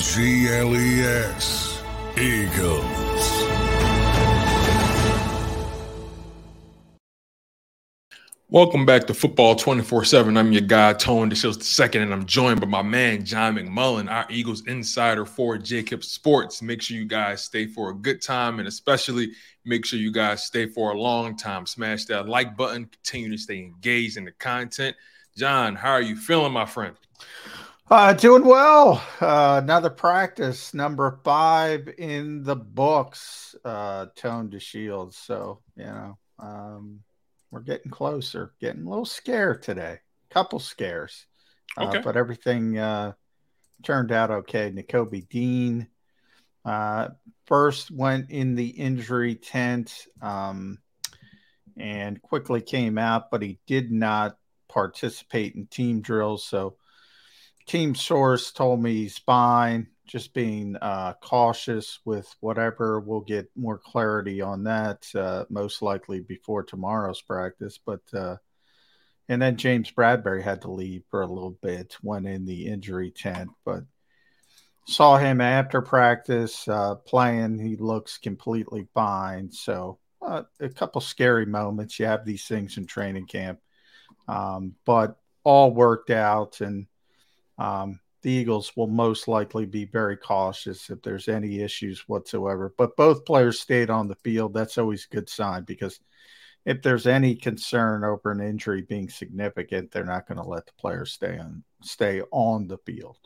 G L E S. Eagles. Welcome back to Football 24 7. I'm your guy, Tone DeShields second, and I'm joined by my man, John McMullen, our Eagles insider for JAKIB Sports. Make sure you guys stay for a good time, and especially make sure you guys stay for a long time. Smash that like button, continue to stay engaged in the content. John, how are you feeling, my friend? Uh, doing well. Uh, another practice, number five in the books, uh, Tone DeShields. So, you know, um, we're getting closer, getting a little scared today. Couple scares, uh, Okay. but everything uh, turned out okay. Nakobe Dean uh, first went in the injury tent um, and quickly came out, but he did not participate in team drills. So, team source told me he's fine. Just being uh, cautious with whatever. We'll get more clarity on that uh, most likely before tomorrow's practice. But uh, and then James Bradberry had to leave for a little bit, went in the injury tent, but saw him after practice uh, playing. He looks completely fine. So uh, a couple scary moments. You have these things in training camp, um, but all worked out and. Um, the Eagles will most likely be very cautious if there's any issues whatsoever. But both players stayed on the field. That's always a good sign because if there's any concern over an injury being significant, they're not going to let the players stay on stay on the field.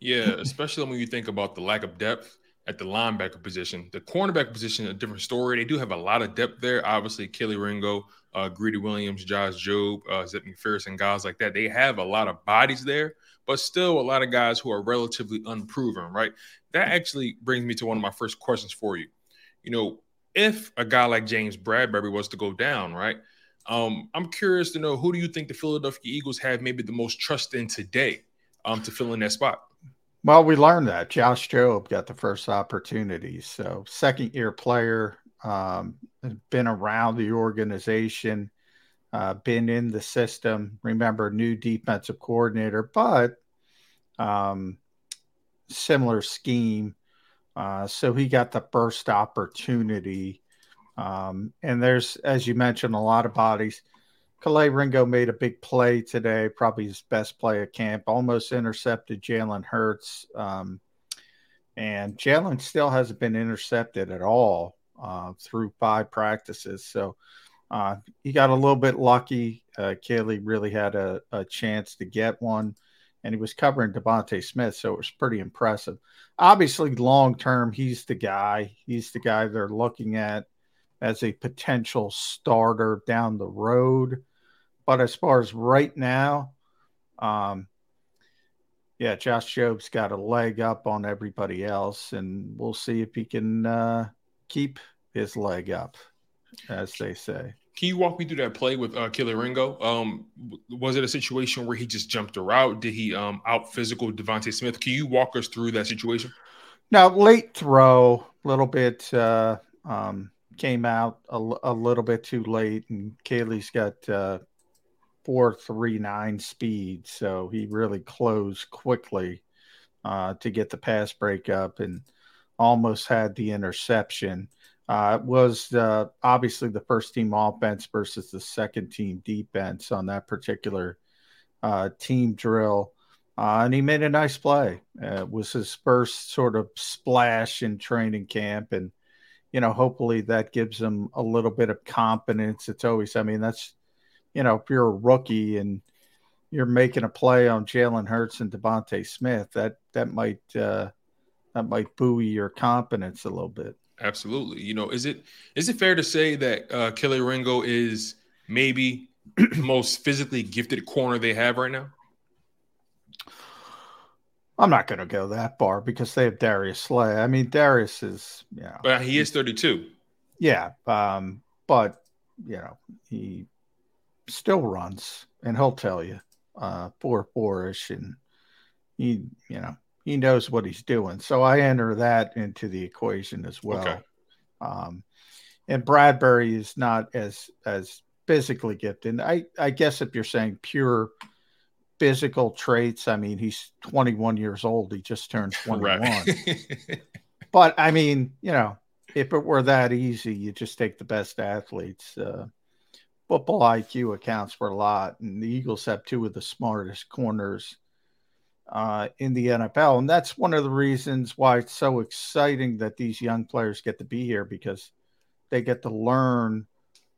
Yeah, especially when you think about the lack of depth at the linebacker position. The cornerback position, a different story. They do have a lot of depth there. Obviously, Kelee Ringo, uh, Greedy Williams, Josh Jobe, uh, Zip McPherson, guys like that. They have a lot of bodies there, but still a lot of guys who are relatively unproven, right? That actually brings me to one of my first questions for you. You know, if a guy like James Bradberry was to go down, right? Um, I'm curious to know who do you think the Philadelphia Eagles have maybe the most trust in today um, to fill in that spot? Well, we learned that Josh Jobe got the first opportunity. So, second year player, um, been around the organization, uh, been in the system. Remember, new defensive coordinator, but um, similar scheme. Uh, so he got the first opportunity. Um, and there's, as you mentioned, a lot of bodies. Kelee Ringo made a big play today, probably his best play at camp, almost intercepted Jalen Hurts. Um, and Jalen still hasn't been intercepted at all uh, through five practices. So uh, he got a little bit lucky. Uh, Kelee really had a, a chance to get one, and he was covering DeVonta Smith, so it was pretty impressive. Obviously, long term, he's the guy. He's the guy they're looking at as a potential starter down the road. But as far as right now, um, yeah, Josh Jobe's got a leg up on everybody else, and we'll see if he can uh, keep his leg up, as they say. Can you walk me through that play with uh, Kelee Ringo? Um, was it a situation where he just jumped a route? Did he um, out physical DeVonta Smith? Can you walk us through that situation? Now, late throw, a little bit uh, um, came out a, a, little bit too late, and Kelee's got uh, four three nine speed, so he really closed quickly uh, to get the pass break up and almost had the interception. Uh, was uh, obviously the first team offense versus the second team defense on that particular uh, team drill. Uh, and he made a nice play. Uh, it was his first sort of splash in training camp. And, you know, hopefully that gives him a little bit of confidence. It's always, I mean, that's, you know, if you're a rookie and you're making a play on Jalen Hurts and DeVonta Smith, that, that might, uh, that might buoy your confidence a little bit. Absolutely. You know, is it is it fair to say that uh, Kelee Ringo is maybe the most physically gifted corner they have right now? I'm not going to go that far because they have Darius Slay. I mean, Darius is, you know, but he is 32. Yeah, um, but you know, he still runs, and he'll tell you uh, four four ish, and he, you know, he knows what he's doing. So I enter that into the equation as well. Okay. Um, and Bradberry is not as as physically gifted. I I guess if you're saying pure physical traits, I mean he's 21 years old. He just turned 21. Right. but I mean, you know, if it were that easy, you just take the best athletes. Uh, football IQ accounts for a lot, and the Eagles have two of the smartest corners uh, in the NFL. And that's one of the reasons why it's so exciting that these young players get to be here because they get to learn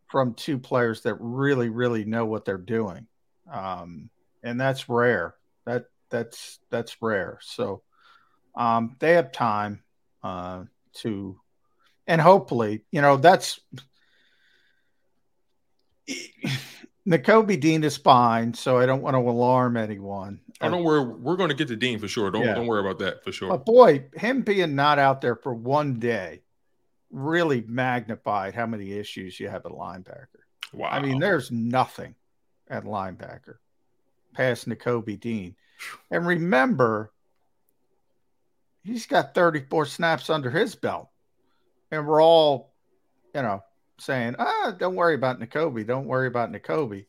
from two players that really, really know what they're doing. Um, and that's rare. That that's that's rare. So um, they have time uh, to, and hopefully, you know, that's Nakobe Dean is fine, so I don't want to alarm anyone. I don't worry. We're going to get to Dean for sure. Don't yeah. don't worry about that for sure. But boy, him being not out there for one day really magnified how many issues you have at linebacker. Wow. I mean, there's nothing at linebacker past Nakobe Dean. And remember, he's got 34 snaps under his belt. And we're all, you know, saying, ah, don't worry about Nakobe. Don't worry about Nakobe.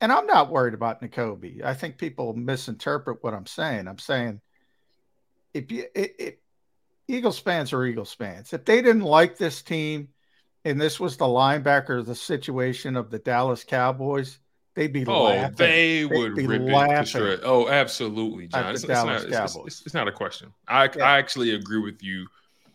And I'm not worried about Nakobe. I think people misinterpret what I'm saying. I'm saying if you it, it, Eagles fans are Eagles fans. If they didn't like this team and this was the linebacker the situation of the Dallas Cowboys, they'd be oh, laughing. they would they'd rip laughing it Oh, absolutely, John. It's, it's, not, it's, it's, it's, not a question. I, yeah. I actually agree with you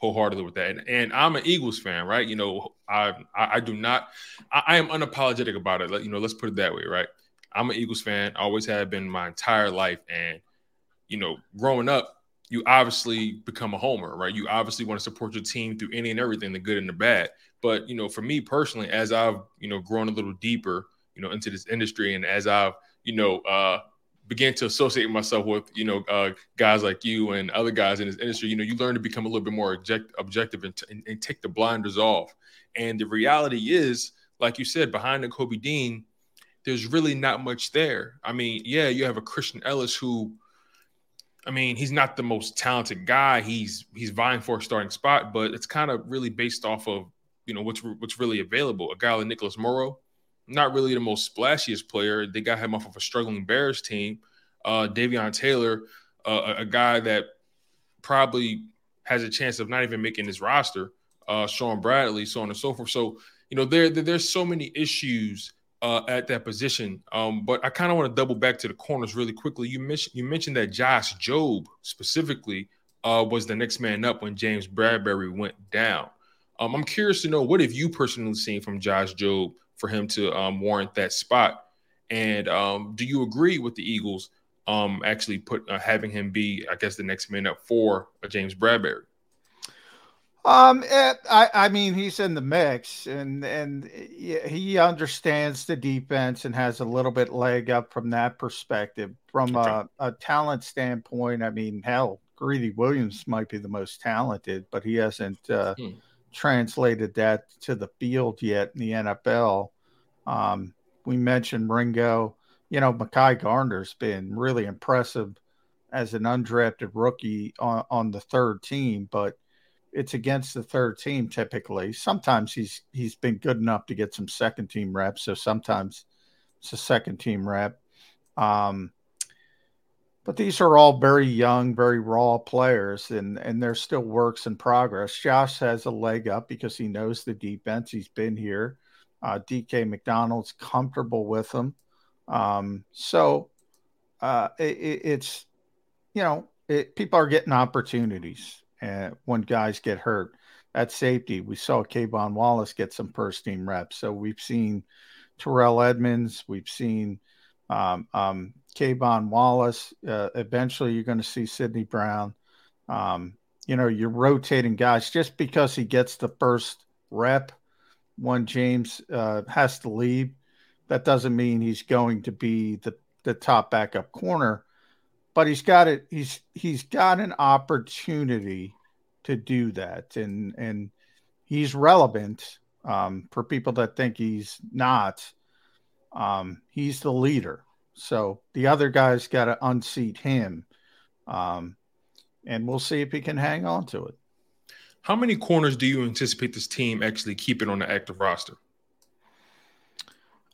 wholeheartedly with that. And, and, I'm an Eagles fan, right? You know, I I, I do not. I, I, am unapologetic about it. Let, you know, let's put it that way, right? I'm an Eagles fan. Always have been my entire life, and you know, growing up, you obviously become a homer, right? You obviously want to support your team through any and everything, the good and the bad. But you know, for me personally, as I've you know grown a little deeper, you know, into this industry, and as I've you know uh, began to associate myself with you know uh, guys like you and other guys in this industry you know you learn to become a little bit more object- objective and, t- and, and, take the blinders off. And the reality is like you said behind Nakobe Dean there's really not much there. I mean yeah you have a Christian Elliss who i mean he's not the most talented guy. He's he's vying for a starting spot but it's kind of really based off of you know what's what's really available. A guy like nicholas morrow not really the most splashiest player. They got him off of a struggling Bears team. Uh, Davion Taylor, uh, a guy that probably has a chance of not even making his roster. Uh, Shaun Bradley, so on and so forth. So you know there, there there's so many issues uh, at that position. Um, but I kind of want to double back to the corners really quickly. You mentioned you mentioned that Josh Jobe specifically uh, was the next man up when James Bradberry went down. Um, I'm curious to know what have you personally seen from Josh Jobe for him to um, warrant that spot. And um, do you agree with the Eagles um, actually put uh, having him be, I guess, the next man up for uh, James Bradberry? Um, it, I, I mean, he's in the mix, and and he understands the defense and has a little bit leg up from that perspective. From okay. a, a talent standpoint, I mean, hell, Greedy Williams might be the most talented, but he hasn't uh, hmm translated that to the field yet in the NFL. Um, we mentioned Ringo. You know, Mekhi Garner's been really impressive as an undrafted rookie on, on the third team, but it's against the third team typically. Sometimes he's he's been good enough to get some second team reps, so sometimes it's a second team rep. Um, but these are all very young, very raw players, and and they're still works in progress. Josh has a leg up because he knows the defense. He's been here. Uh, DK McDonald's comfortable with him, um, so uh, it, it's you know it, people are getting opportunities uh, when guys get hurt. At safety, we saw K'Von Wallace get some first team reps. So we've seen Terrell Edmunds, we've seen um, um, K'Von Wallace. Uh, eventually, you're going to see Sydney Brown. Um, you know, you're rotating guys just because he gets the first rep when James uh, has to leave. That doesn't mean he's going to be the, the top backup corner, but he's got it. He's he's got an opportunity to do that, and and he's relevant um, for people that think he's not. Um, he's the leader. So the other guy's got to unseat him. Um, and we'll see if he can hang on to it. How many corners do you anticipate this team actually keeping on the active roster?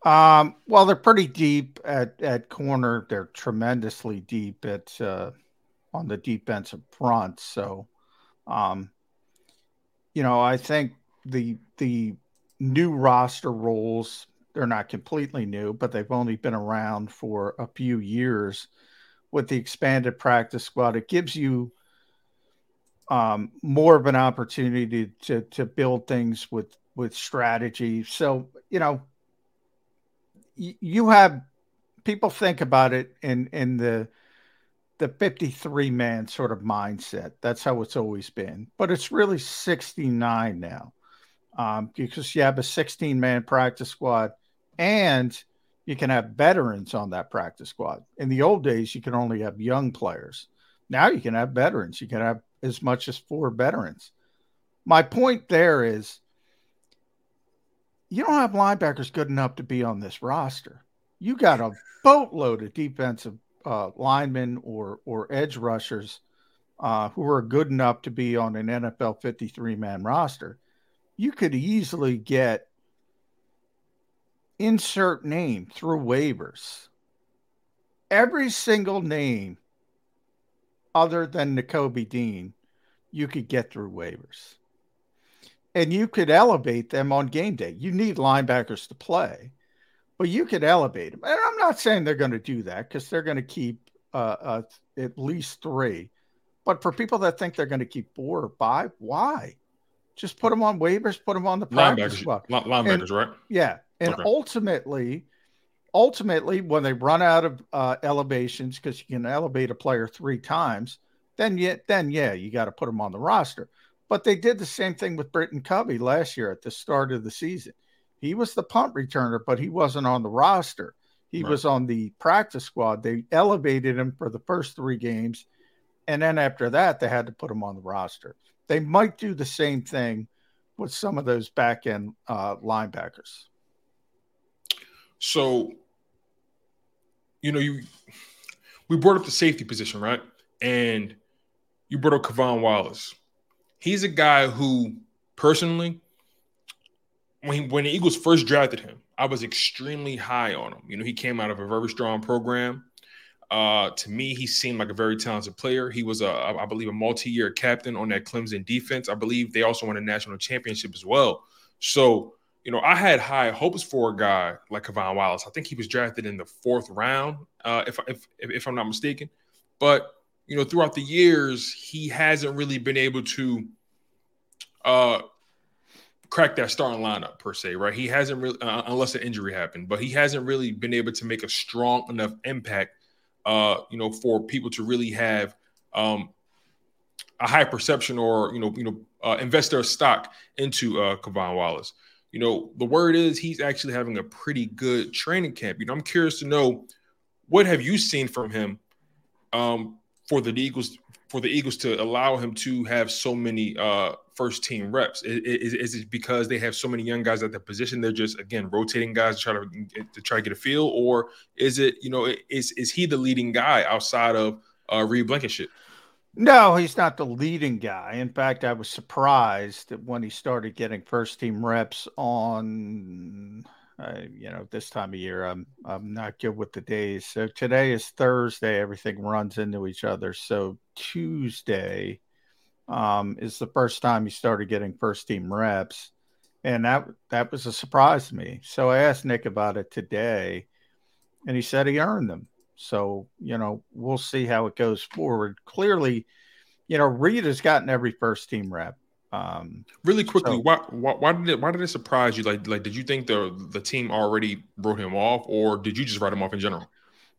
Um, well, they're pretty deep at, at corner. They're tremendously deep at uh, on the defensive front. So, um, you know, I think the the new roster roles they're not completely new, but they've only been around for a few years with the expanded practice squad. It gives you um, more of an opportunity to to build things with with strategy. So you know, you have people think about it in in the the 53 man sort of mindset. That's how it's always been, but it's really 69 now um, because you have a 16 man practice squad and you can have veterans on that practice squad. In the old days, you could only have young players. Now you can have veterans. You can have as much as four veterans. My point there is you don't have linebackers good enough to be on this roster. You got a boatload of defensive uh, linemen or or edge rushers uh, who are good enough to be on an NFL 53 man roster you could easily get insert name through waivers. Every single name other than Nakobe Dean, you could get through waivers. And you could elevate them on game day. You need linebackers to play, but you could elevate them. And I'm not saying they're going to do that because they're going to keep uh, uh, at least three. But for people that think they're going to keep four or five, why? Just put them on waivers, put them on the practice linebackers, squad. Linebackers, and, right? Yeah, and okay. ultimately, ultimately, when they run out of uh, elevations, because you can elevate a player three times, then yet then yeah, you got to put them on the roster. But they did the same thing with Britton Covey last year at the start of the season. He was the punt returner, but he wasn't on the roster. He right. was on the practice squad. They elevated him for the first three games. And then after that, they had to put him on the roster. They might do the same thing with some of those back end uh, linebackers. So, you know, you we brought up the safety position, right? And you brought up K'Von Wallace. He's a guy who, personally, when he, when the Eagles first drafted him, I was extremely high on him. You know, he came out of a very strong program. Uh, to me, he seemed like a very talented player. He was, a, I believe, a multi-year captain on that Clemson defense. I believe they also won a national championship as well. So, you know, I had high hopes for a guy like K'Von Wallace. I think he was drafted in the fourth round, uh, if, if if I'm not mistaken. But you know, throughout the years, he hasn't really been able to uh, crack that starting lineup per se, right? He hasn't really, uh, unless an injury happened, but he hasn't really been able to make a strong enough impact uh, you know, for people to really have um, a high perception or you know, you know, uh, invest their stock into uh, K'Von Wallace. You know, the word is he's actually having a pretty good training camp. You know, I'm curious to know what have you seen from him um, for the Eagles for the Eagles to allow him to have so many uh, first team reps? Is, is, it because they have so many young guys at the position? They're just again rotating guys to try to, to try to get a feel, or is it you know is is he the leading guy outside of uh, Reed Blankenship? No, he's not the leading guy. In fact, I was surprised that when he started getting first team reps on uh, you know, this time of year, I'm I'm not good with the days. So today is Thursday. Everything runs into each other. So Tuesday um, is the first time he started getting first team reps, and that that was a surprise to me. So I asked Nick about it today, and he said he earned them. So you know, we'll see how it goes forward. Clearly, you know, Reed has gotten every first team rep. Um, really quickly, so, why, why, why did it why did it surprise you? Like like did you think the the team already wrote him off, or did you just write him off in general?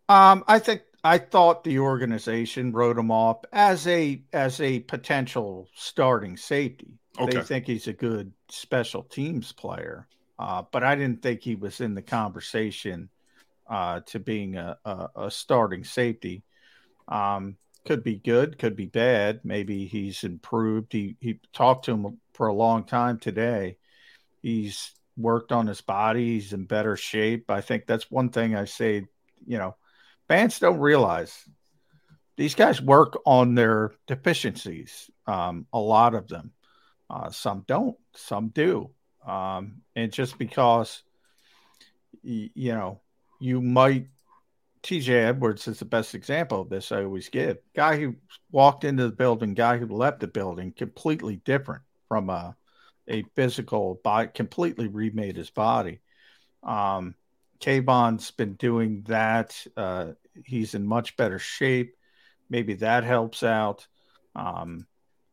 Um, I think I thought the organization wrote him off as a as a potential starting safety. Okay. They think he's a good special teams player, uh, but I didn't think he was in the conversation uh, to being a, a, a starting safety. Um, could be good, could be bad. Maybe he's improved. He he talked to him for a long time today. He's worked on his body. He's in better shape. I think that's one thing I say. You know, fans don't realize these guys work on their deficiencies. Um, a lot of them. Uh, some don't. Some do. Um, and just because you know you might TJ Edwards is the best example of this I always give. Guy who walked into the building, guy who left the building, completely different from a, a physical body, completely remade his body. Um, K'Von's been doing that. Uh, he's in much better shape. Maybe that helps out. Um,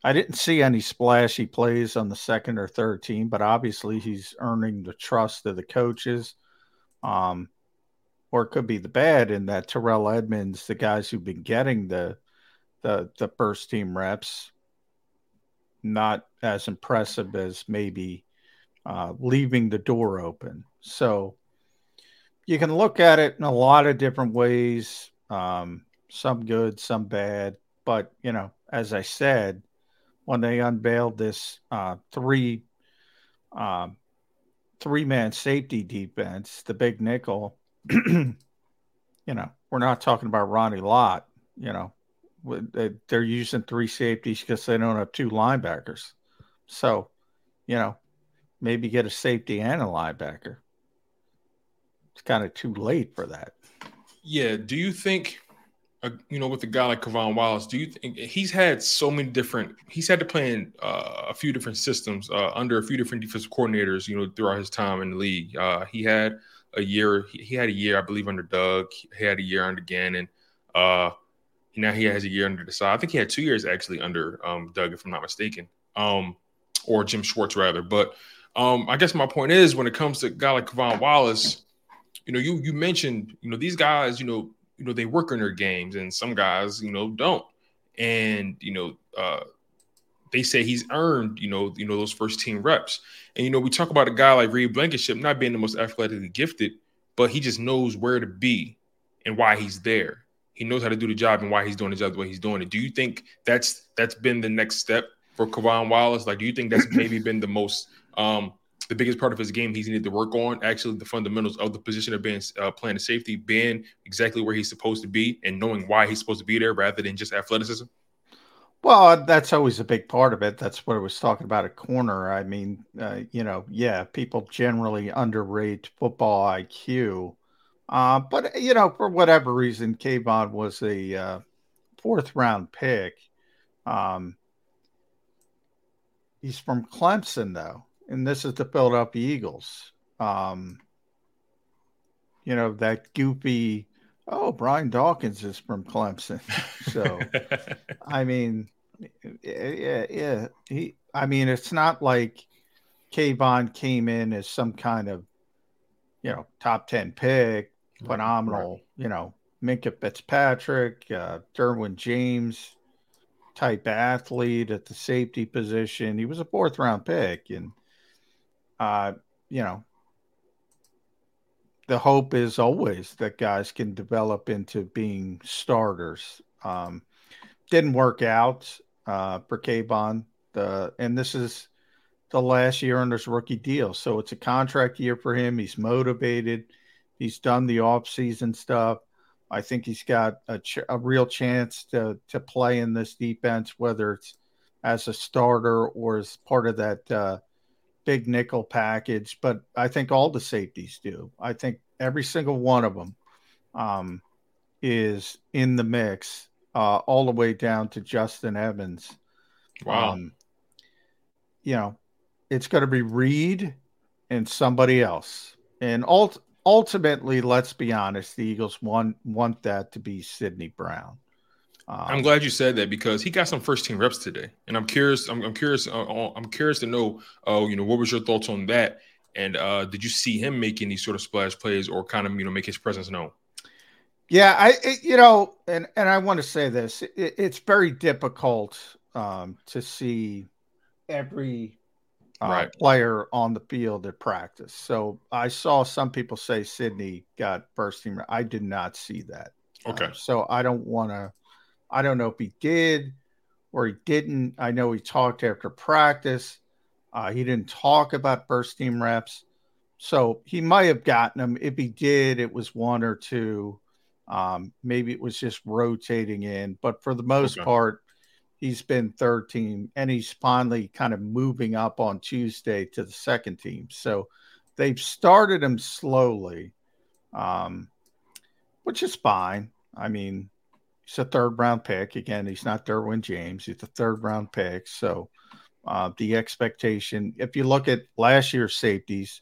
I didn't see any splashy plays on the second or third team, but obviously he's earning the trust of the coaches. Um, or it could be the bad in that Terrell Edmunds, the guys who've been getting the the the first team reps, not as impressive as maybe uh, leaving the door open. So you can look at it in a lot of different ways. Um, some good, some bad. But you know, as I said, when they unveiled this uh, three um, three man safety defense, the big nickel you know, we're not talking about Ronnie Lott. You know, they're using three safeties because they don't have two linebackers. So, you know, maybe get a safety and a linebacker. It's kind of too late for that. Yeah. Do you think, uh, you know, with a guy like K'Von Wallace, do you think he's had so many different, he's had to play in uh, a few different systems uh, under a few different defensive coordinators, you know, throughout his time in the league. Uh, he had a year. He, had a year, I believe, under Doug. He had a year under Gannon. Uh, now he has a year under Desai. I think he had two years actually under um, Doug, if I'm not mistaken, um, or Jim Schwartz rather. But um, I guess my point is, when it comes to a guy like K'Von Wallace, you know, you you mentioned, you know, these guys, you know, you know, they work on their games, and some guys, you know, don't. And you know, uh, they say he's earned, you know, you know those first team reps. And you know, we talk about a guy like Reed Blankenship not being the most athletically gifted, but he just knows where to be and why he's there. He knows how to do the job and why he's doing the job the way he's doing it. Do you think that's that's been the next step for K'Von Wallace? Like, do you think that's maybe been the most um the biggest part of his game he's needed to work on? Actually, the fundamentals of the position of being uh, playing safety, being exactly where he's supposed to be, and knowing why he's supposed to be there rather than just athleticism. Well, that's always a big part of it. That's what I was talking about at corner. I mean, uh, you know, yeah, people generally underrate football IQ. Uh, but, you know, for whatever reason, K'Von was a uh, fourth round pick. Um, he's from Clemson, though, and this is the Philadelphia Eagles. Um, you know, that goofy Oh, Brian Dawkins is from Clemson. So, I mean, yeah, yeah. He, I mean, it's not like K'Von came in as some kind of, you know, top 10 pick, phenomenal, right. you know, Minkah Fitzpatrick, uh, Derwin James type athlete at the safety position. He was a fourth round pick. And, uh, you know, the hope is always that guys can develop into being starters. Um, didn't work out uh, for K'Von Uh, and this is the last year on his rookie deal. So it's a contract year for him. He's motivated. He's done the offseason stuff. I think he's got a, ch- a real chance to to play in this defense, whether it's as a starter or as part of that uh, big nickel package. But I think all the safeties do. I think every single one of them um, is in the mix, uh, all the way down to Justin Evans. Wow. Um, you know, it's going to be Reed and somebody else. And ult- ultimately, let's be honest, the Eagles want want that to be Sydney Brown. Um, I'm glad you said that because he got some first team reps today, and I'm curious. I'm, I'm curious. Uh, I'm curious to know. Oh, uh, you know, what was your thoughts on that? And uh, did you see him making these sort of splash plays or kind of you know make his presence known? Yeah, I it, you know, and and I want to say this. It, it's very difficult um, to see every uh, right. player on the field at practice. So I saw some people say Sydney got first team. I did not see that. Okay. Um, so I don't want to. I don't know if he did or he didn't. I know he talked after practice. Uh, he didn't talk about first team reps. So he might have gotten them. If he did, it was one or two. Um, maybe it was just rotating in, but for the most okay. part, he's been third team and he's finally kind of moving up on Tuesday to the second team. So they've started him slowly, um, which is fine. I mean, he's a third round pick. Again, he's not Derwin James, he's a third round pick. So uh, the expectation, if you look at last year's safeties,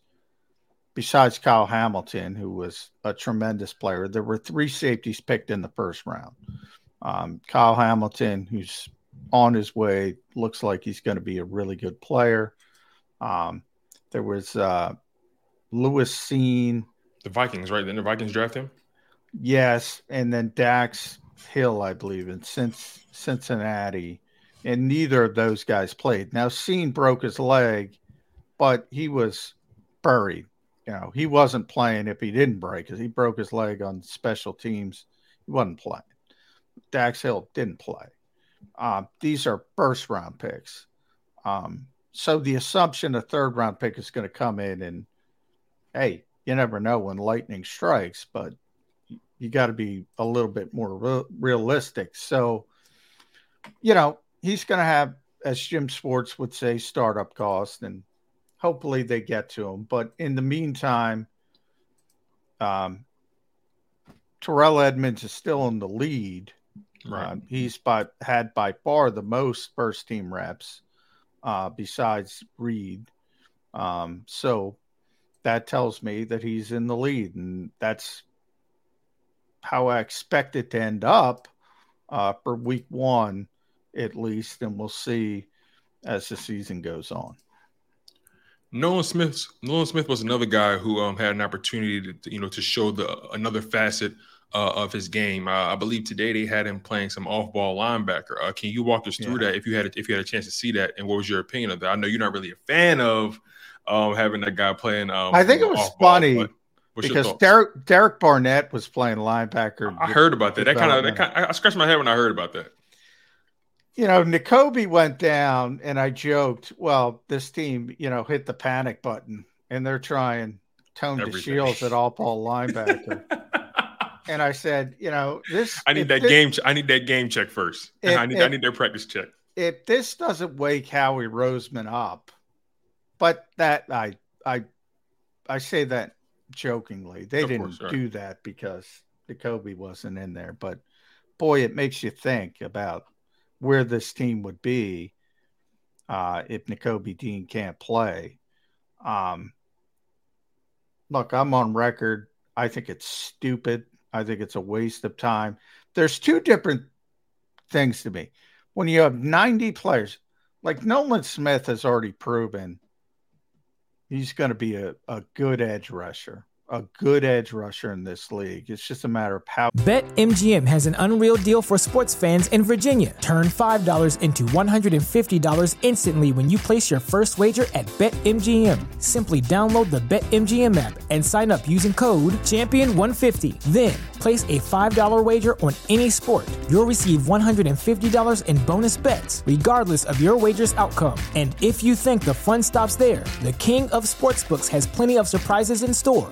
besides Kyle Hamilton, who was a tremendous player, there were three safeties picked in the first round. Um, Kyle Hamilton, who's on his way. Looks like he's going to be a really good player. Um, there was uh, Lewis Cine. The Vikings, right? Then the Vikings draft him. Yes, and then Dax Hill, I believe, in Cincinnati, and neither of those guys played. Now, Cine broke his leg, but he was buried. You know, he wasn't playing if he didn't break. He broke his leg on special teams. He wasn't playing. Dax Hill didn't play. Uh, these are first round picks. Um, so the assumption a third round pick is going to come in and, hey, you never know when lightning strikes, but you got to be a little bit more re- realistic. So, you know, he's going to have, as Jim Schwartz would say, startup cost, and hopefully they get to him. But in the meantime, um, Terrell Edmunds is still in the lead Right. Um, he's by, had by far the most first team reps uh, besides Reed. Um, so that tells me that he's in the lead, and that's how I expect it to end up uh, for week one, at least, and we'll see as the season goes on. Nolan Smith. Nolan Smith was another guy who um, had an opportunity to, you know, to show the another facet uh, of his game. Uh, I believe today they had him playing some off-ball linebacker. Uh, can you walk us through yeah. that if you had if you had a chance to see that, and what was your opinion of that? I know you're not really a fan of um, having that guy playing. Um, I think it was funny because Derek Derek Barnett was playing linebacker. I heard about that. That kind of that kind. I scratched my head when I heard about that. You know, Nakobe went down, and I joked, "Well, this team, you know, hit the panic button, and they're trying Tone DeShields at all ball linebacker." and I said, you know, this. I need that this, game. I need that game check first. If, I need. If, I need their practice check. If this doesn't wake Howie Roseman up, but that I I I say that jokingly. They of didn't course, right. do that because Nakobe wasn't in there. But boy, it makes you think about where this team would be uh, if Nakobe Dean can't play. Um, look, I'm on record. I think it's stupid I think it's a waste of time. There's two different things to me. When you have 90 players, like Nolan Smith has already proven he's going to be a, a good edge rusher. A good edge rusher in this league. It's just a matter of how. BetMGM has an unreal deal for sports fans in Virginia. Turn $5 into $150 instantly when you place your first wager at BetMGM. Simply download the BetMGM app and sign up using code Champion150. Then place a $5 wager on any sport. You'll receive $150 in bonus bets, regardless of your wager's outcome. And if you think the fun stops there, the King of Sportsbooks has plenty of surprises in store.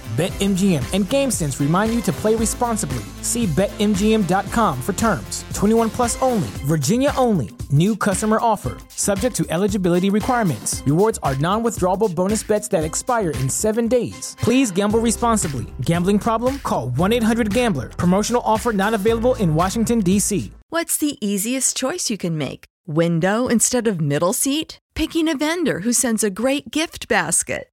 BetMGM and GameSense remind you to play responsibly. See BetMGM.com for terms. 21 plus only, Virginia only. New customer offer, subject to eligibility requirements. Rewards are non withdrawable bonus bets that expire in seven days. Please gamble responsibly. Gambling problem? Call 1 800 Gambler. Promotional offer not available in Washington, D.C. What's the easiest choice you can make? Window instead of middle seat? Picking a vendor who sends a great gift basket?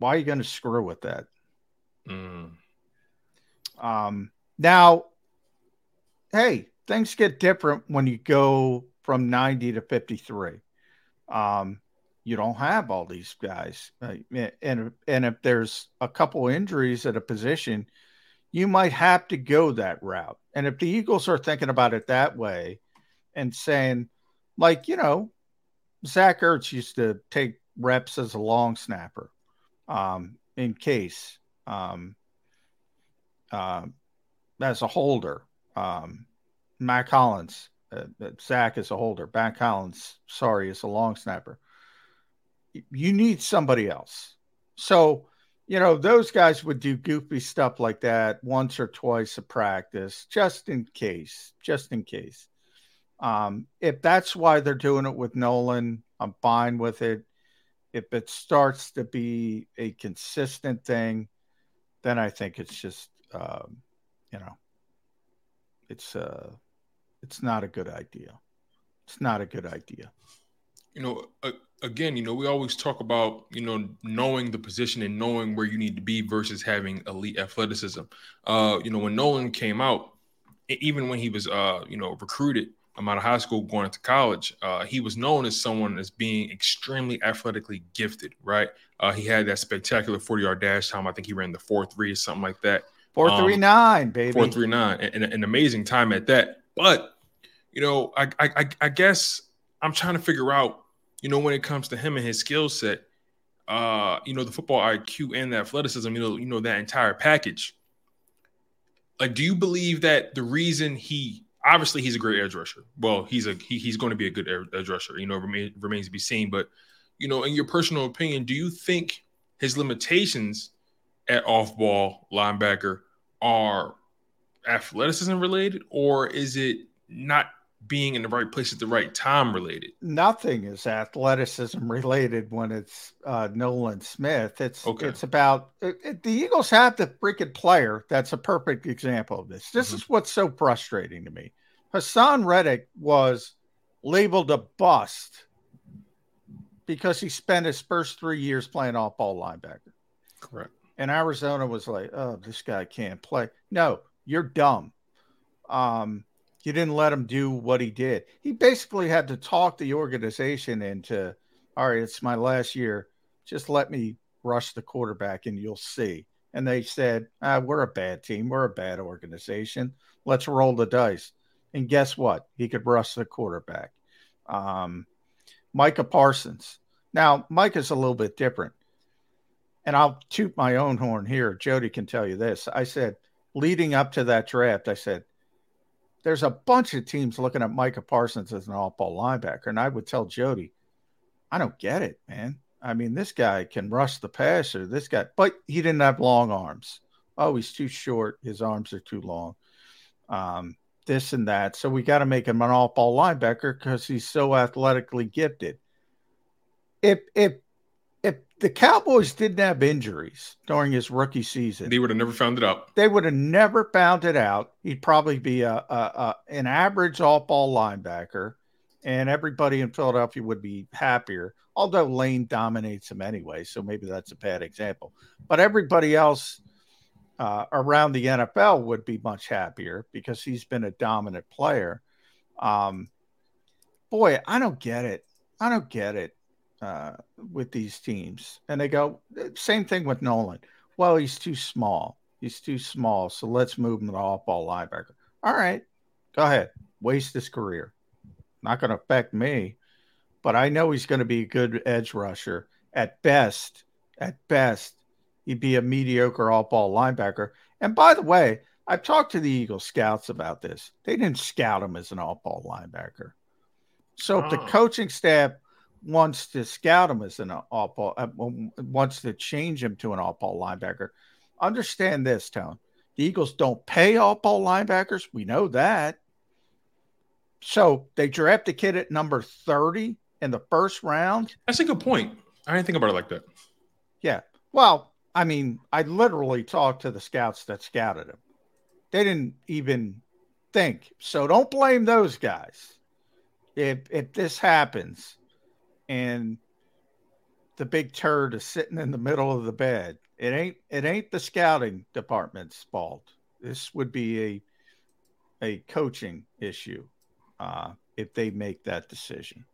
why are you going to screw with that? Mm. Um, now, hey, things get different when you go from 90 to 53. Um, you don't have all these guys, uh, and and if there's a couple injuries at a position, you might have to go that route. And if the Eagles are thinking about it that way, and saying, like you know, Zach Ertz used to take reps as a long snapper, um, in case, um, uh, as a holder, um, Mack Hollins, uh, Zach is a holder, Mack Hollins, sorry, is a long snapper you need somebody else. So, you know, those guys would do goofy stuff like that once or twice a practice, just in case, just in case. Um, if that's why they're doing it with Nolan, I'm fine with it. If it starts to be a consistent thing, then I think it's just, um, you know, it's uh, it's not a good idea. It's not a good idea. You know, again, you know, we always talk about, you know, knowing the position and knowing where you need to be versus having elite athleticism. Uh, you know, when Nolan came out, even when he was, uh, you know, recruited out of high school going into college, uh, he was known as someone as being extremely athletically gifted, right? Uh, he had that spectacular 40 yard dash time. I think he ran the 4 3 or something like that. 439, um, baby. 439, and, and an amazing time at that. But, you know, I, I, I guess I'm trying to figure out you know, when it comes to him and his skill set, uh, you know, the football IQ and the athleticism, you know, you know, that entire package. Like, do you believe that the reason he obviously he's a great edge rusher? Well, he's a he, he's going to be a good edge rusher. You know, remain, remains to be seen. But you know, in your personal opinion, do you think his limitations at off ball linebacker are athleticism related, or is it not being in the right place at the right time related? Nothing is athleticism related when it's uh, Nolan Smith. It's okay. it's about it, it, the Eagles have the freaking player. That's a perfect example of this. This mm-hmm. is what's so frustrating to me. Haason Reddick was labeled a bust because he spent his first three years playing off ball linebacker. Correct. And Arizona was like, oh, this guy can't play. No, you're dumb. Um, you didn't let him do what he did. He basically had to talk the organization into, all right, it's my last year. Just let me rush the quarterback and you'll see. And they said, ah, we're a bad team. We're a bad organization. Let's roll the dice. And guess what? He could rush the quarterback. Um, Micah Parsons. Now, Micah's a little bit different. And I'll toot my own horn here. Jody can tell you this. I said, leading up to that draft, I said, there's a bunch of teams looking at Micah Parsons as an off ball linebacker. And I would tell Jody, I don't get it, man. I mean, this guy can rush the passer. This guy, but he didn't have long arms. Oh, he's too short. His arms are too long. Um, this and that. So we got to make him an off ball linebacker because he's so athletically gifted. If if if the Cowboys didn't have injuries during his rookie season, they would have never found it out. They would have never found it out. He'd probably be a, a, a an average off ball linebacker, and everybody in Philadelphia would be happier. Although Lane dominates him anyway, so maybe that's a bad example. But everybody else uh, around the NFL would be much happier because he's been a dominant player. Um, boy, I don't get it. I don't get it uh, with these teams. And they go, same thing with Nolan. Well, he's too small. He's too small. So let's move him to off ball linebacker. All right, go ahead. Waste his career. Not going to affect me, but I know he's going to be a good edge rusher. At best, at best, he'd be a mediocre off ball linebacker. And by the way, I've talked to the Eagle scouts about this. They didn't scout him as an off ball linebacker. So if the coaching staff wants to scout him as an all ball, uh, wants to change him to an all ball linebacker, understand this, Tone. The Eagles don't pay all ball linebackers. We know that. So they draft a kid at number 30 in the first round. That's a good point. I didn't think about it like that. Yeah. Well, I mean, I literally talked to the scouts that scouted him. They didn't even think. So don't blame those guys. If if this happens and the big turd is sitting in the middle of the bed, it ain't it ain't the scouting department's fault. This would be a a coaching issue uh, if they make that decision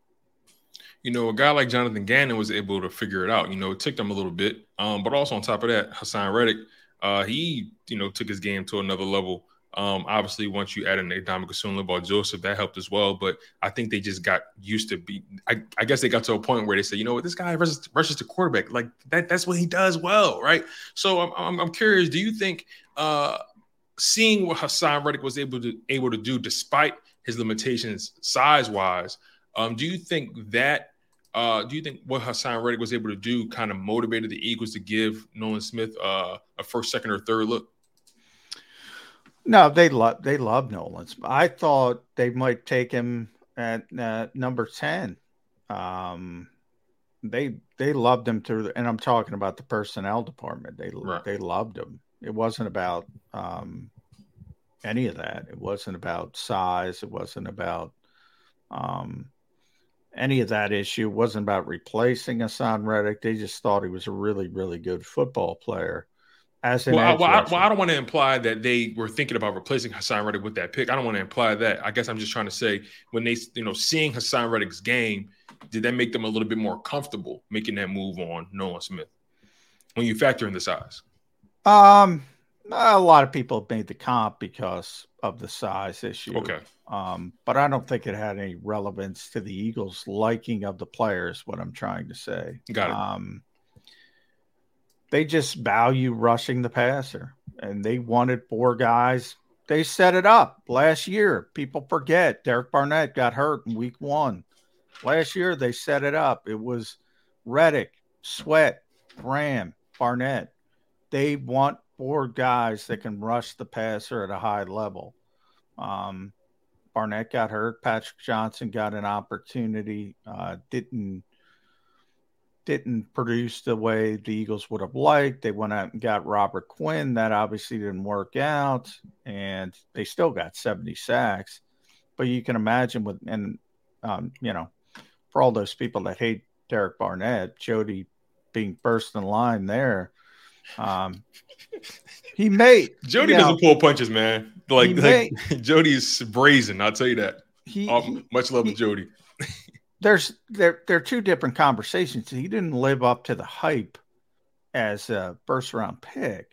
you know, a guy like Jonathan Gannon was able to figure it out. You know, it took them a little bit. Um, but also on top of that, Haason Reddick, uh, he, you know, took his game to another level. Um, obviously, once you add an Adama Sunlibar Joseph, that helped as well. But I think they just got used to be. I, I, guess they got to a point where they said, you know what, this guy rushes, rushes to quarterback. Like that, that's what he does well, right? So I'm, I'm, I'm curious. Do you think uh, seeing what Haason Reddick was able to able to do, despite his limitations size wise, um, do you think that uh, do you think what Haason Reddick was able to do kind of motivated the Eagles to give Nolan Smith uh, a first, second, or third look? No, they love they love Nolan's. I thought they might take him at uh, number ten. Um, they they loved him through, and I'm talking about the personnel department. They right. they loved him. It wasn't about um, any of that. It wasn't about size. It wasn't about um, any of that issue. It wasn't about replacing Haason Reddick. They just thought he was a really, really good football player. As well, I, well, I, well, I don't want to imply that they were thinking about replacing Haason Reddick with that pick. I don't want to imply that. I guess I'm just trying to say when they, you know, seeing Haason Reddick's game, did that make them a little bit more comfortable making that move on Nolan Smith when you factor in the size? Um, a lot of people have made the comp because of the size issue. Okay. Um, but I don't think it had any relevance to the Eagles' liking of the players. What I'm trying to say. Got it. Um, they just value rushing the passer, and they wanted four guys. They set it up last year. People forget Derek Barnett got hurt in week one. Last year they set it up. It was Reddick, Sweat, Graham, Barnett. They want four guys that can rush the passer at a high level. Um, Barnett got hurt. Patrick Johnson got an opportunity. Uh, didn't didn't produce the way the Eagles would have liked. They went out and got Robert Quinn. That obviously didn't work out, and they still got 70 sacks. But you can imagine with and um, you know, for all those people that hate Derek Barnett, Jody being first in line there. Um, he may Jody know, doesn't pull punches, man. Like, like Jody is brazen. I'll tell you that. he, Um, much love he- to Jody. There's there there are two different conversations. He didn't live up to the hype as a first round pick,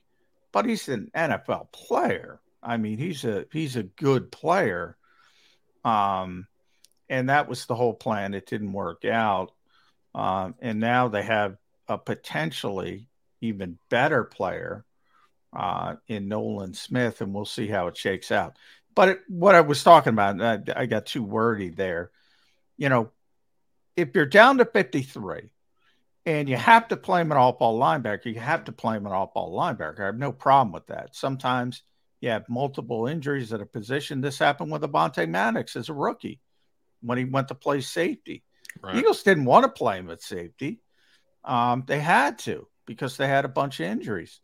but he's an NFL player. I mean, he's a he's a good player. Um, and that was the whole plan. It didn't work out. Um, and now they have a potentially even better player uh, in Nolan Smith, and we'll see how it shakes out. But it, what I was talking about, I, I got too wordy there. You know, if you're down to 53 and you have to play him an off ball linebacker, you have to play him an off ball linebacker. I have no problem with that. Sometimes you have multiple injuries at a position. This happened with Avonte Maddox as a rookie when he went to play safety. Right. Eagles didn't want to play him at safety. Um, they had to because they had a bunch of injuries.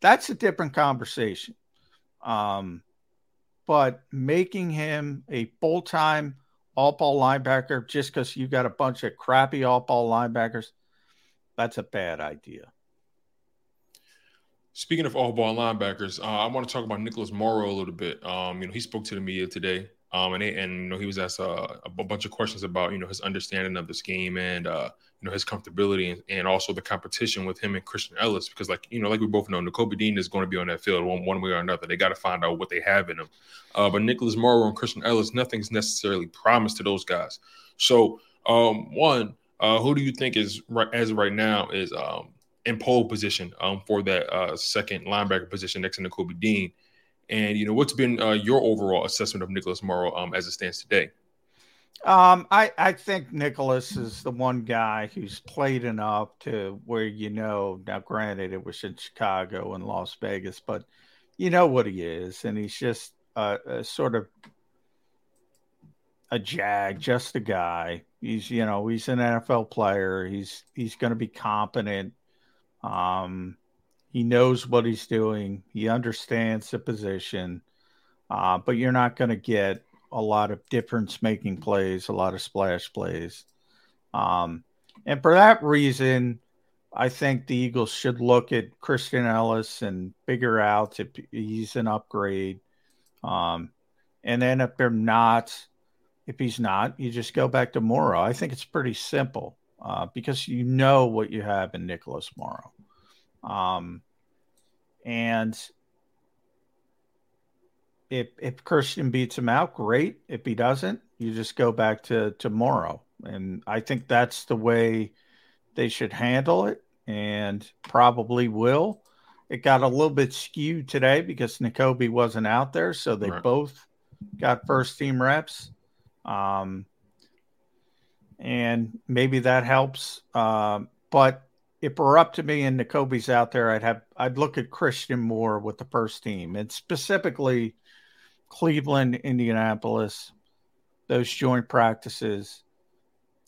That's a different conversation. Um, but making him a full time all ball linebacker just because you got a bunch of crappy all ball linebackers, that's a bad idea. Speaking of all ball linebackers, uh, I want to talk about Nicholas Morrow a little bit. Um, you know, he spoke to the media today, um, and and you know he was asked uh, a bunch of questions about you know his understanding of this game and uh, you know his comfortability and, and also the competition with him and Christian Elliss because like you know like we both know, Nakobe Dean is going to be on that field one, one way or another. They got to find out what they have in him. Uh, but Nicholas Morrow and Christian Elliss, nothing's necessarily promised to those guys. So um, one, uh, who do you think is right as right now is um, in pole position um, for that uh, second linebacker position next to Nakobe Dean. And you know, what's been uh, your overall assessment of Nicholas Morrow um, as it stands today? Um, I, I think Nicholas is the one guy who's played enough to where you know. Now, granted, it was in Chicago and Las Vegas, but you know what he is, and he's just a, a sort of a jag, just a guy. He's you know he's an NFL player. He's he's going to be competent. Um, he knows what he's doing. He understands the position, uh, but you're not going to get a lot of difference making plays, a lot of splash plays. Um, and for that reason, I think the Eagles should look at Christian Elliss and figure out if he's an upgrade. Um, and then if they're not, if he's not, you just go back to Morrow. I think it's pretty simple uh, because you know what you have in Nicholas Morrow. Um, and if if Christian beats him out, great. If he doesn't, you just go back to tomorrow. And I think that's the way they should handle it, and probably will. It got a little bit skewed today because Nakobe wasn't out there, so they Right. both got first team reps. Um, and maybe that helps. Um, but if it were up to me and Nakobe's out there, I'd have I'd look at Christian more with the first team and specifically Cleveland, Indianapolis, those joint practices.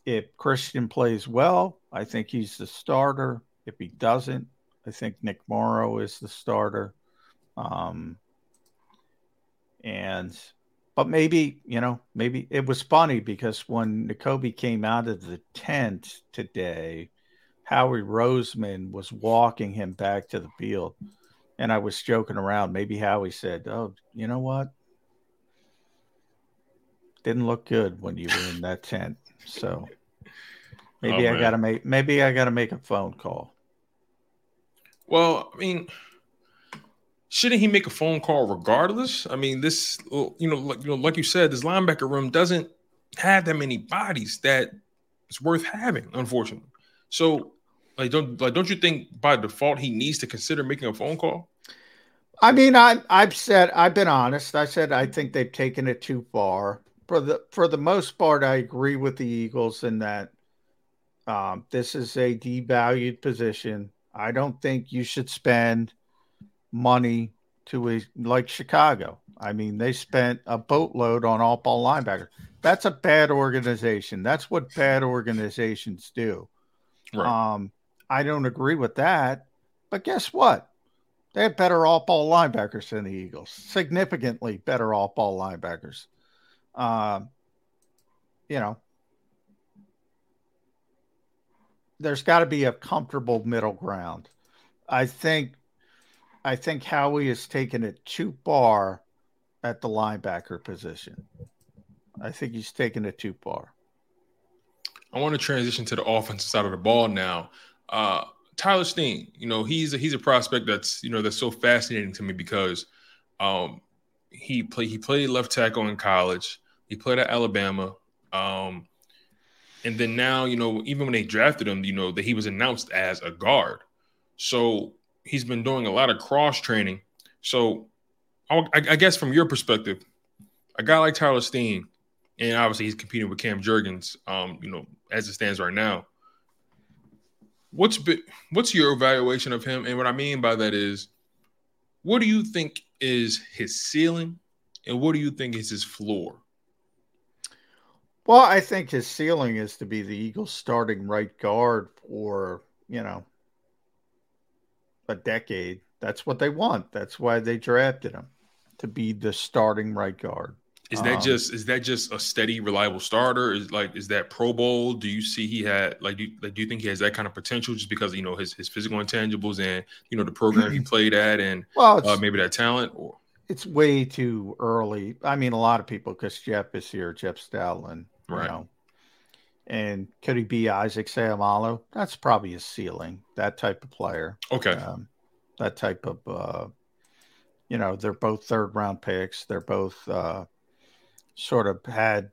If Christian plays well, I think he's the starter. If he doesn't, I think Nick Morrow is the starter. Um, and but maybe you know maybe it was funny because when Nakobe came out of the tent today, Howie Roseman was walking him back to the field, and I was joking around. Maybe Howie said, "Oh, you know what? Didn't look good when you were in that tent." So oh, maybe Oh, I gotta make maybe I gotta make a phone call. Well, I mean, shouldn't he make a phone call regardless? I mean, this, you know, like you know, like you said, this linebacker room doesn't have that many bodies that it's worth having, unfortunately. So, like, don't like, don't you think by default he needs to consider making a phone call? I mean, I I've said I've been honest. I said I think they've taken it too far. For the for the most part, I agree with the Eagles in that um, this is a devalued position. I don't think you should spend money to a like Chicago. I mean, they spent a boatload on all ball linebacker. That's a bad organization. That's what bad organizations do. Right. Um, I don't agree with that. But guess what? They have better off ball linebackers than the Eagles, significantly better off ball linebackers. Um, you know, there's got to be a comfortable middle ground. I think, I think Howie has taken it too far at the linebacker position. I think he's taken it too far. I want to transition to the offensive side of the ball now. Uh, Tyler Steen, you know, he's a, he's a prospect that's you know that's so fascinating to me because um, he played he played left tackle in college. He played at Alabama, um, and then now you know even when they drafted him, you know that he was announced as a guard. So he's been doing a lot of cross training. So I, I guess from your perspective, a guy like Tyler Steen, and obviously he's competing with Cam Jurgens, um, you know, as it stands right now. What's what's your evaluation of him? And what I mean by that is, what do you think is his ceiling, and what do you think is his floor? Well, I think his ceiling is to be the Eagles' starting right guard for you know a decade. That's what they want. That's why they drafted him to be the starting right guard. Is that um, just is that just a steady, reliable starter? Is like is that Pro Bowl? Do you see he had like do you, like do you think he has that kind of potential just because you know his his physical intangibles and you know the program he played at and well, uh, maybe that talent? Or it's way too early. I mean, a lot of people because Jeff is here, Jeff Stoutland, right? Know, and could he be Isaac Seumalo? That's probably his ceiling. That type of player. Okay. Um, that type of, uh, you know, they're both third round picks. They're both. Uh, sort of had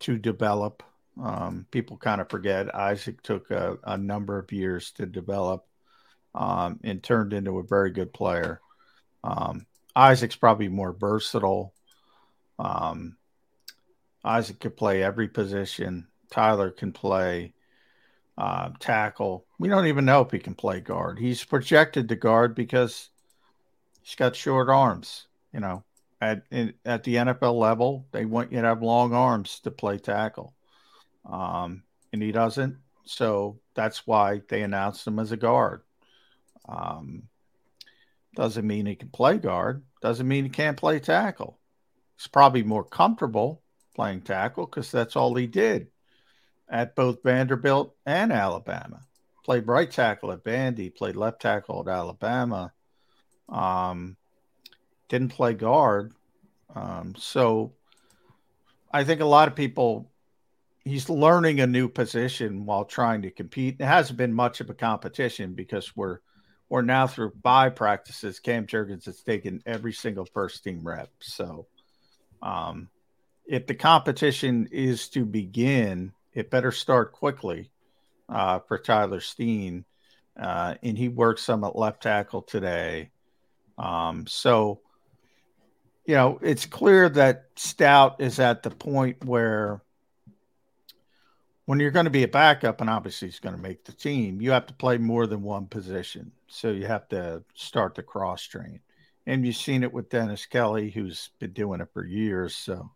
to develop. Um, people kind of forget Isaac took a, a, number of years to develop um, and turned into a very good player. Um, Isaac's probably more versatile. Um, Isaac could play every position. Tyler can play uh, tackle. We don't even know if he can play guard. He's projected to guard because he's got short arms. You know, at in, at the NFL level, they want you to have long arms to play tackle, um, and he doesn't. So that's why they announced him as a guard. Um, doesn't mean he can play guard. Doesn't mean he can't play tackle. He's probably more comfortable playing tackle because that's all he did at both Vanderbilt and Alabama. Played right tackle at Vandy, played left tackle at Alabama. Um, didn't play guard. Um, so I think a lot of people, he's learning a new position while trying to compete. It hasn't been much of a competition because we're we're now through five practices. Cam Jurgens has taken every single first team rep. So um, if the competition is to begin, it better start quickly uh, for Tyler Steen. Uh, and he works some at left tackle today. Um, so you know, it's clear that Stout is at the point where when you're going to be a backup, and obviously he's going to make the team, you have to play more than one position. So you have to start the cross train. And you've seen it with Dennis Kelly, who's been doing it for years. So,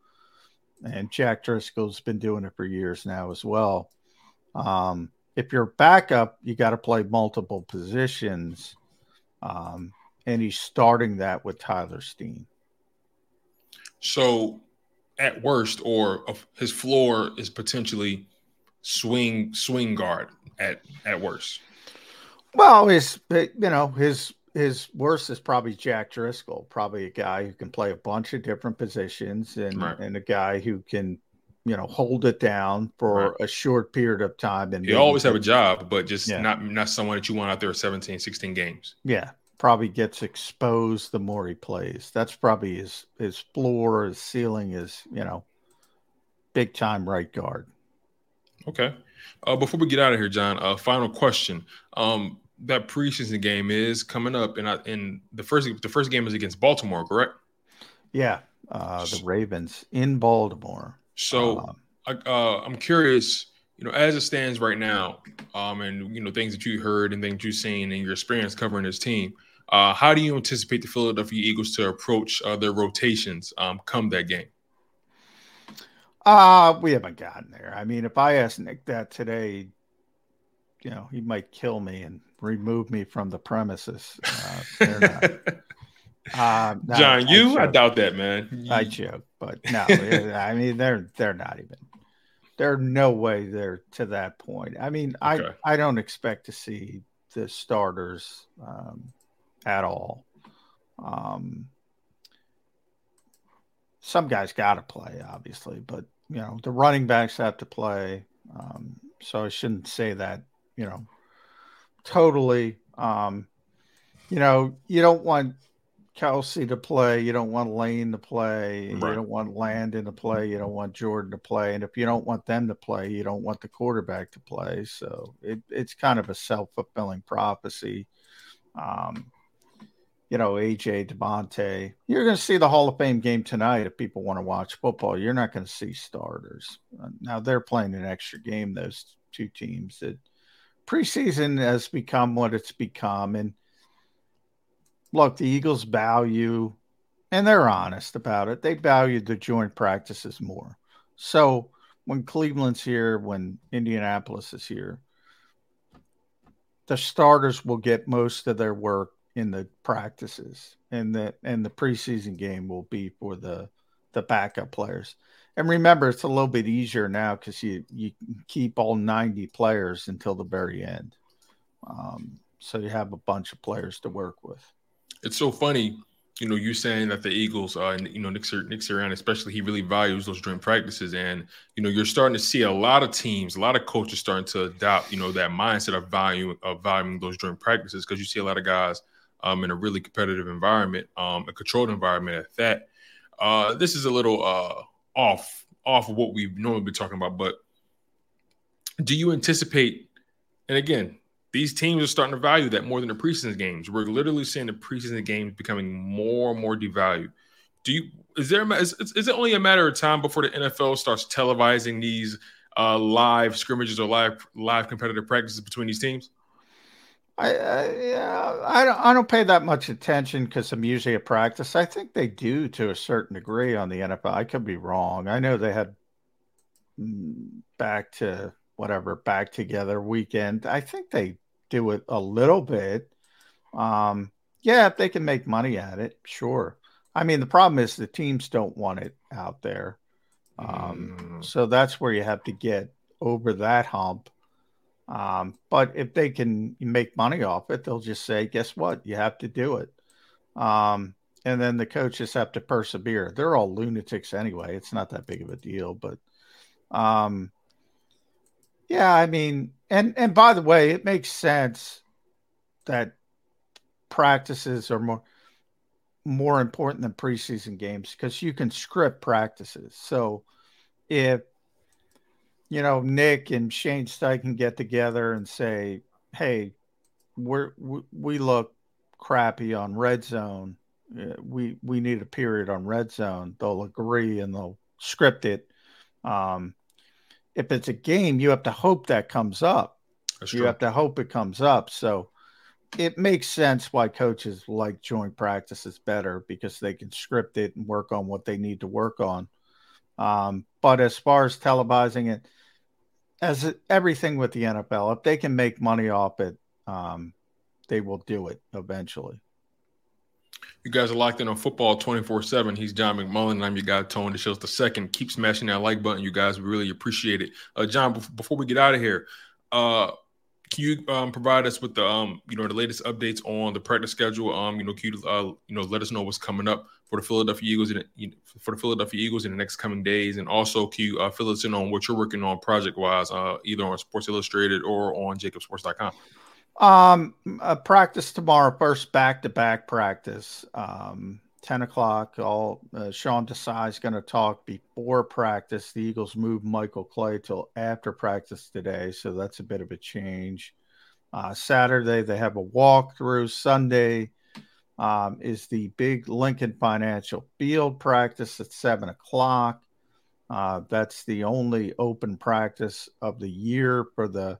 and Jack Driscoll's been doing it for years now as well. Um, if you're backup, you got to play multiple positions. Um, and he's starting that with Tyler Steen. So, at worst, or his floor is potentially swing swing guard at at worst. Well, his you know his his worst is probably Jack Driscoll, probably a guy who can play a bunch of different positions and right. and a guy who can you know hold it down for right. a short period of time and you always have a job but just yeah. not not someone that you want out there 17 16 games yeah probably gets exposed the more he plays. That's probably his his floor, his ceiling is, you know, big time right guard. Okay. Uh, before we get out of here, John, uh, final question. Um, that preseason game is coming up, and I, and the first the first game is against Baltimore, correct? Yeah, uh, the Ravens in Baltimore. So um, I, uh, I'm curious, you know, as it stands right now, um, and you know things that you heard and things you've seen and your experience covering this team. Uh, how do you anticipate the Philadelphia Eagles to approach uh, their rotations um, come that game? Uh, we haven't gotten there. I mean, if I asked Nick that today, you know, he might kill me and remove me from the premises. Uh, uh, no, John, you? I, I, doubt that, man. I joke, but no, I mean, they're they're not even. They're no way they're to that point. I mean, okay. I I don't expect to see the starters um, at all. Um, some guys got to play, obviously, but you know the running backs have to play. Um, so I shouldn't say that. You know, totally. Um, you know, you don't want Kelce to play. You don't want Lane to play. Right. You don't want Landon to play. You don't want Jordan to play. And if you don't want them to play, you don't want the quarterback to play. So it, it's kind of a self fulfilling prophecy. Um, you know, AJ DeVonta. You're going to see the Hall of Fame game tonight if people want to watch football. You're not going to see starters. Uh, now they're playing an extra game. Those two teams. That preseason has become what it's become, and look, the Eagles value, and they're honest about it, they value the joint practices more. So when Cleveland's here, when Indianapolis is here, the starters will get most of their work in the practices, and the and the preseason game will be for the the backup players. And remember, it's a little bit easier now because you you keep all ninety players until the very end, um, so you have a bunch of players to work with. It's so funny, you know, you saying that the Eagles, uh, you know, Nick, Nick Sirianni, especially, he really values those joint practices, and you know, you're starting to see a lot of teams, a lot of coaches starting to adopt, you know, that mindset of value of valuing those joint practices because you see a lot of guys um, in a really competitive environment, um, a controlled environment at that. Uh, this is a little uh, off off of what we've normally been talking about, but do you anticipate? And again, these teams are starting to value that more than the preseason games. We're literally seeing the preseason games becoming more and more devalued. Do you is there is, is it only a matter of time before the NFL starts televising these uh, live scrimmages or live live competitive practices between these teams? I, I yeah, I don't I don't pay that much attention because I'm usually at practice. I think they do to a certain degree on the NFL. I could be wrong. I know they had mm, back to whatever back together weekend. I think they do it a little bit. Um, yeah, if they can make money at it, sure. I mean, the problem is the teams don't want it out there. Um, mm. So that's where you have to get over that hump. Um, but if they can make money off it, they'll just say, guess what? You have to do it. Um, and then the coaches have to persevere. They're all lunatics anyway. It's not that big of a deal. But um, yeah, I mean, and and by the way, it makes sense that practices are more more important than preseason games because you can script practices. So if you know Nick and Shane Steichen get together and say, "Hey, we're we, we look crappy on red zone. Uh, we we need a period on red zone." They'll agree and they'll script it. Um, if it's a game, you have to hope that comes up. That's you true. have to hope it comes up. So it makes sense why coaches like joint practices better because they can script it and work on what they need to work on. Um, but as far as televising it, as everything with the NFL, if they can make money off it, um, they will do it eventually. You guys are locked in on football 24 7. He's John McMullen, and I'm your guy, Tone DeShields the second. Keep smashing that like button, you guys. We really appreciate it. Uh, John, before we get out of here, uh, can you um, provide us with the um, you know the latest updates on the practice schedule? Um, you know, can you uh, you know let us know what's coming up for the Philadelphia Eagles in know, for the Philadelphia Eagles in the next coming days, and also you uh, fill us in on what you're working on project wise, uh, either on Sports Illustrated or on JAKIBSports.com. Um, a practice tomorrow, first back to back practice. Um, 10 o'clock. All uh, Sean Desai is going to talk before practice. The Eagles moved Michael Clay till after practice today, so that's a bit of a change. Uh, Saturday they have a walkthrough. Sunday um, is the big Lincoln Financial Field practice at seven o'clock. Uh, that's the only open practice of the year for the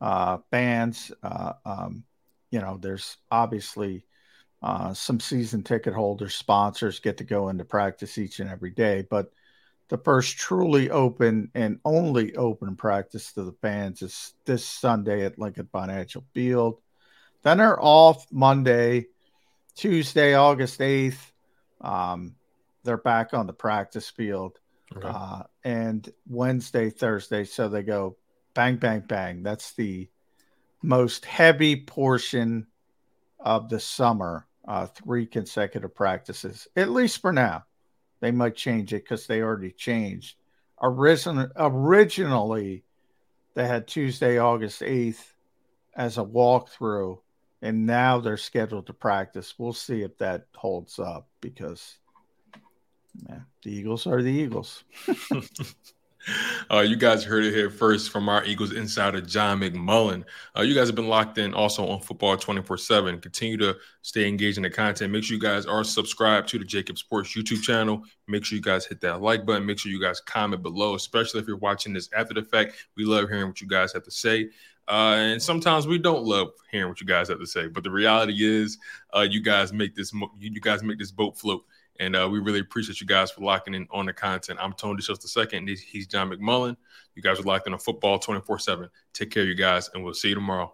uh, bands. Uh, um, you know, there's obviously uh, some season ticket holders, sponsors get to go into practice each and every day, but the first truly open and only open practice to the fans is this Sunday at Lincoln Financial Field. Then they're off Monday, Tuesday, August 8th. Um, they're back on the practice field. Okay. Uh, and Wednesday, Thursday. So they go bang, bang, bang. That's the most heavy portion of the summer. Uh, three consecutive practices, at least for now. They might change it because they already changed. Origin- originally, they had Tuesday, August 8th as a walkthrough, and now they're scheduled to practice. We'll see if that holds up because the Eagles are the Eagles. Uh, you guys heard it here first from our Eagles insider, John McMullen. Uh, you guys have been locked in also on football 24 7. Continue to stay engaged in the content. Make sure you guys are subscribed to the JAKIB Sports YouTube channel. Make sure you guys hit that like button. Make sure you guys comment below, especially if you're watching this after the fact. We love hearing what you guys have to say. Uh, and sometimes we don't love hearing what you guys have to say, but the reality is, uh, you guys make this mo- you guys make this boat float. And uh, we really appreciate you guys for locking in on the content. I'm Tone DeShields second. He's, he's John McMullen. You guys are locked in on football 24 7. Take care, you guys, and we'll see you tomorrow.